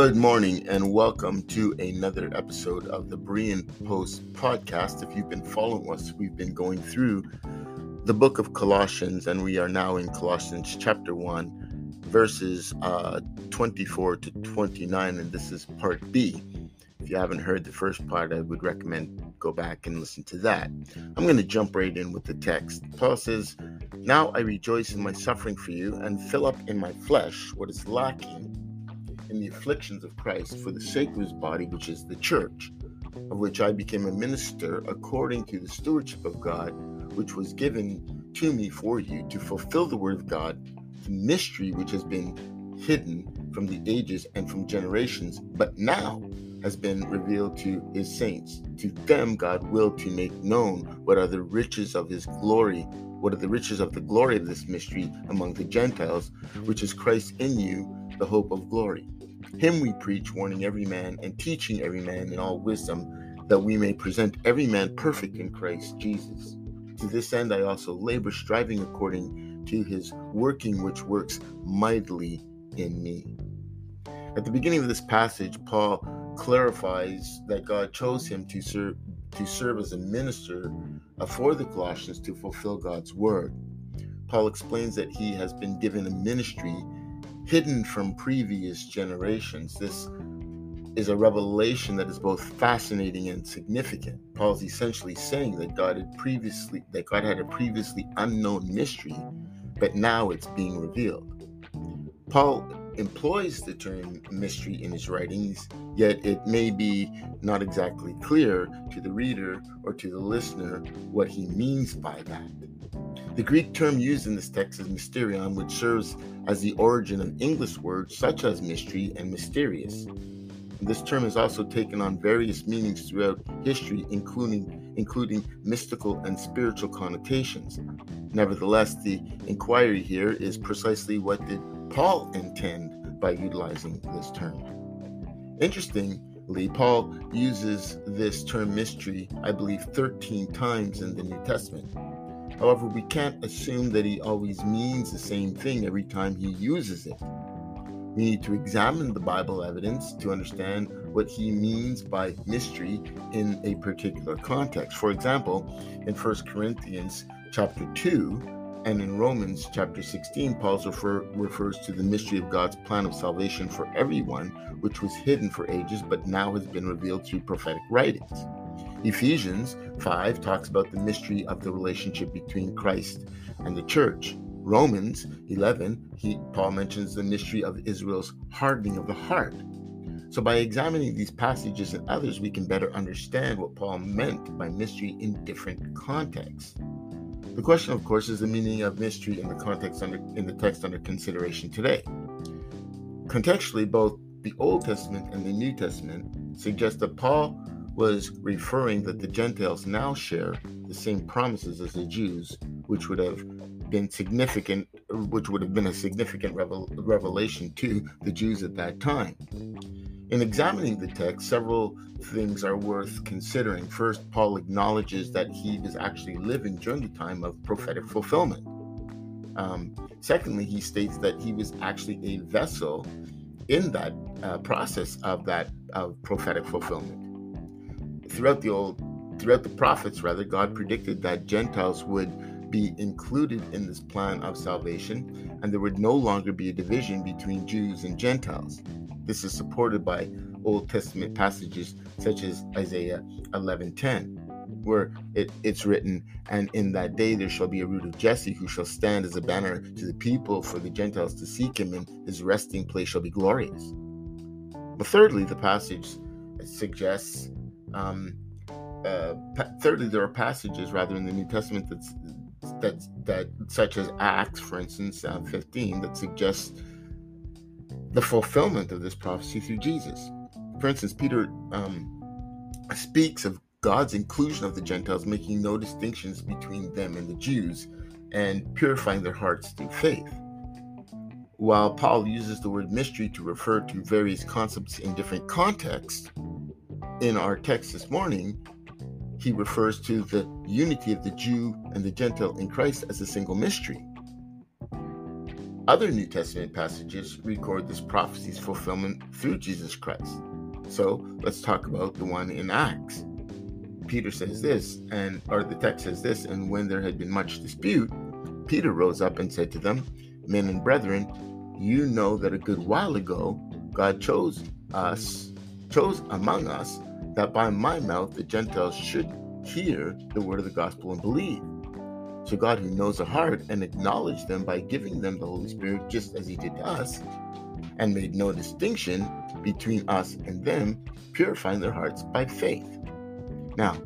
Good morning and welcome to another episode of the Berean Post podcast. If you've been following us, we've been going through the book of Colossians and we are now in Colossians chapter 1, verses uh, 24 to 29, and this is part B. If you haven't heard the first part, I would recommend go back and listen to that. I'm going to jump right in with the text. Paul says, Now I rejoice in my suffering for you and fill up in my flesh what is lacking in the afflictions of Christ for the sake of his body, which is the church, of which I became a minister according to the stewardship of God, which was given to me for you to fulfill the word of God, the mystery which has been hidden from the ages and from generations, but now has been revealed to his saints. To them, God willed to make known what are the riches of his glory, what are the riches of the glory of this mystery among the Gentiles, which is Christ in you, the hope of glory. Him we preach, warning every man and teaching every man in all wisdom, that we may present every man perfect in Christ Jesus. To this end I also labor, striving according to his working, which works mightily in me. At the beginning of this passage, Paul clarifies that God chose him to serve to serve as a minister for the Colossians to fulfill God's word. Paul explains that he has been given a ministry hidden from previous generations. This is a revelation that is both fascinating and significant. Paul's essentially saying that God had previously that God had a previously unknown mystery, but now it's being revealed. Paul employs the term mystery in his writings, yet it may be not exactly clear to the reader or to the listener what he means by that. The Greek term used in this text is mysterion, which serves as the origin of English words such as mystery and mysterious. This term has also taken on various meanings throughout history, including, including mystical and spiritual connotations. Nevertheless, the inquiry here is precisely what did Paul intend by utilizing this term. Interestingly, Paul uses this term mystery, I believe, 13 times in the New Testament. However, we can't assume that he always means the same thing every time he uses it. We need to examine the Bible evidence to understand what he means by mystery in a particular context. For example, in 1 Corinthians chapter 2 and in Romans chapter 16, Paul refer, refers to the mystery of God's plan of salvation for everyone, which was hidden for ages but now has been revealed through prophetic writings. Ephesians 5 talks about the mystery of the relationship between Christ and the church. Romans 11, he, Paul mentions the mystery of Israel's hardening of the heart. So, by examining these passages and others, we can better understand what Paul meant by mystery in different contexts. The question, of course, is the meaning of mystery in the context under in the text under consideration today. Contextually, both the Old Testament and the New Testament suggest that Paul was referring that the Gentiles now share the same promises as the Jews, which would have been significant, which would have been a significant revel- revelation to the Jews at that time. In examining the text, several things are worth considering. First, Paul acknowledges that he was actually living during the time of prophetic fulfillment. Um, secondly, he states that he was actually a vessel in that uh, process of that of prophetic fulfillment throughout the old throughout the prophets rather god predicted that gentiles would be included in this plan of salvation, and there would no longer be a division between Jews and Gentiles. This is supported by Old Testament passages such as Isaiah 11:10, where it, it's written, "And in that day there shall be a root of Jesse who shall stand as a banner to the people for the Gentiles to seek him, and his resting place shall be glorious." But thirdly, the passage suggests. Um, uh, thirdly, there are passages rather in the New Testament that's that that such as Acts, for instance, uh, 15, that suggests the fulfillment of this prophecy through Jesus. For instance, Peter um, speaks of God's inclusion of the Gentiles, making no distinctions between them and the Jews, and purifying their hearts through faith. While Paul uses the word mystery to refer to various concepts in different contexts, in our text this morning, he refers to the unity of the Jew and the Gentile in Christ as a single mystery. Other New Testament passages record this prophecy's fulfillment through Jesus Christ. So let's talk about the one in Acts. Peter says this, and or the text says this, and when there had been much dispute, Peter rose up and said to them, Men and brethren, you know that a good while ago God chose us, chose among us that by my mouth the Gentiles should hear the word of the gospel and believe. So God, who knows the heart, and acknowledged them by giving them the Holy Spirit, just as He did to us, and made no distinction between us and them, purifying their hearts by faith. Now,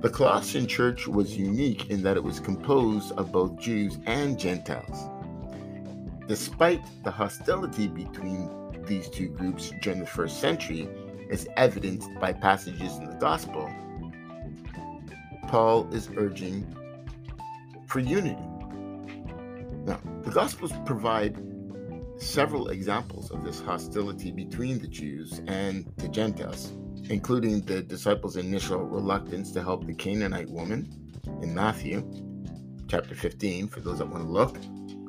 the Colossian church was unique in that it was composed of both Jews and Gentiles. Despite the hostility between these two groups during the first century, as evidenced by passages in the gospel, Paul is urging for unity. Now, the gospels provide several examples of this hostility between the Jews and the Gentiles, including the disciples' initial reluctance to help the Canaanite woman in Matthew chapter 15, for those that want to look,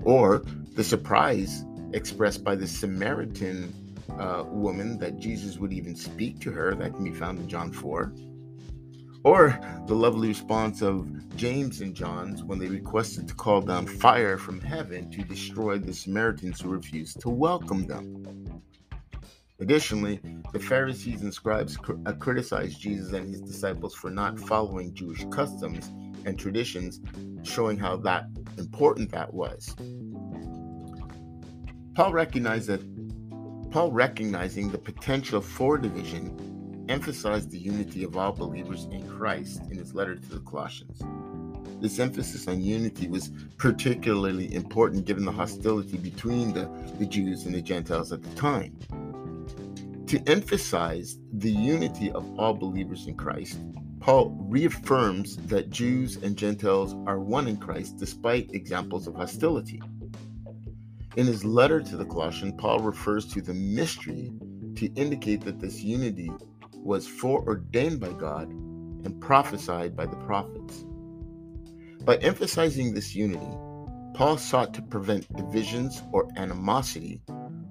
or the surprise expressed by the Samaritan uh, woman that Jesus would even speak to her. That can be found in John 4. Or the lovely response of James and John's when they requested to call down fire from heaven to destroy the Samaritans who refused to welcome them. Additionally, the Pharisees and scribes uh, criticized Jesus and his disciples for not following Jewish customs and traditions, showing how that important that was. Paul recognized that Paul, recognizing the potential for division, emphasized the unity of all believers in Christ in his letter to the Colossians. This emphasis on unity was particularly important given the hostility between the, the Jews and the Gentiles at the time. To emphasize the unity of all believers in Christ, Paul reaffirms that Jews and Gentiles are one in Christ despite examples of hostility. In his letter to the Colossians, Paul refers to the mystery to indicate that this unity was foreordained by God and prophesied by the prophets. By emphasizing this unity, Paul sought to prevent divisions or animosity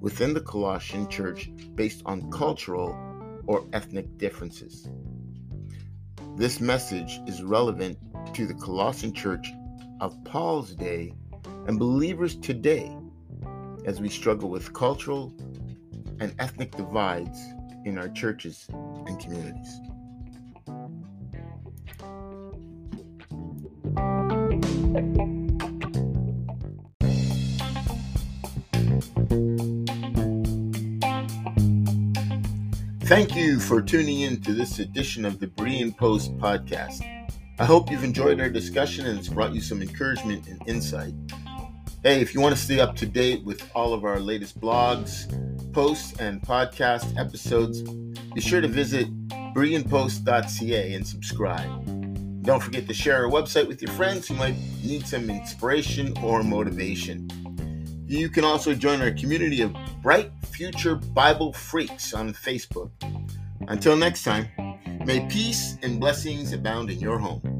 within the Colossian church based on cultural or ethnic differences. This message is relevant to the Colossian church of Paul's day and believers today as we struggle with cultural and ethnic divides in our churches and communities. Thank you for tuning in to this edition of the Berean Post podcast. I hope you've enjoyed our discussion and it's brought you some encouragement and insight. Hey, if you want to stay up to date with all of our latest blogs, posts, and podcast episodes, be sure to visit bereanpost.ca and subscribe. Don't forget to share our website with your friends who might need some inspiration or motivation. You can also join our community of Bright Future Bible Freaks on Facebook. Until next time, may peace and blessings abound in your home.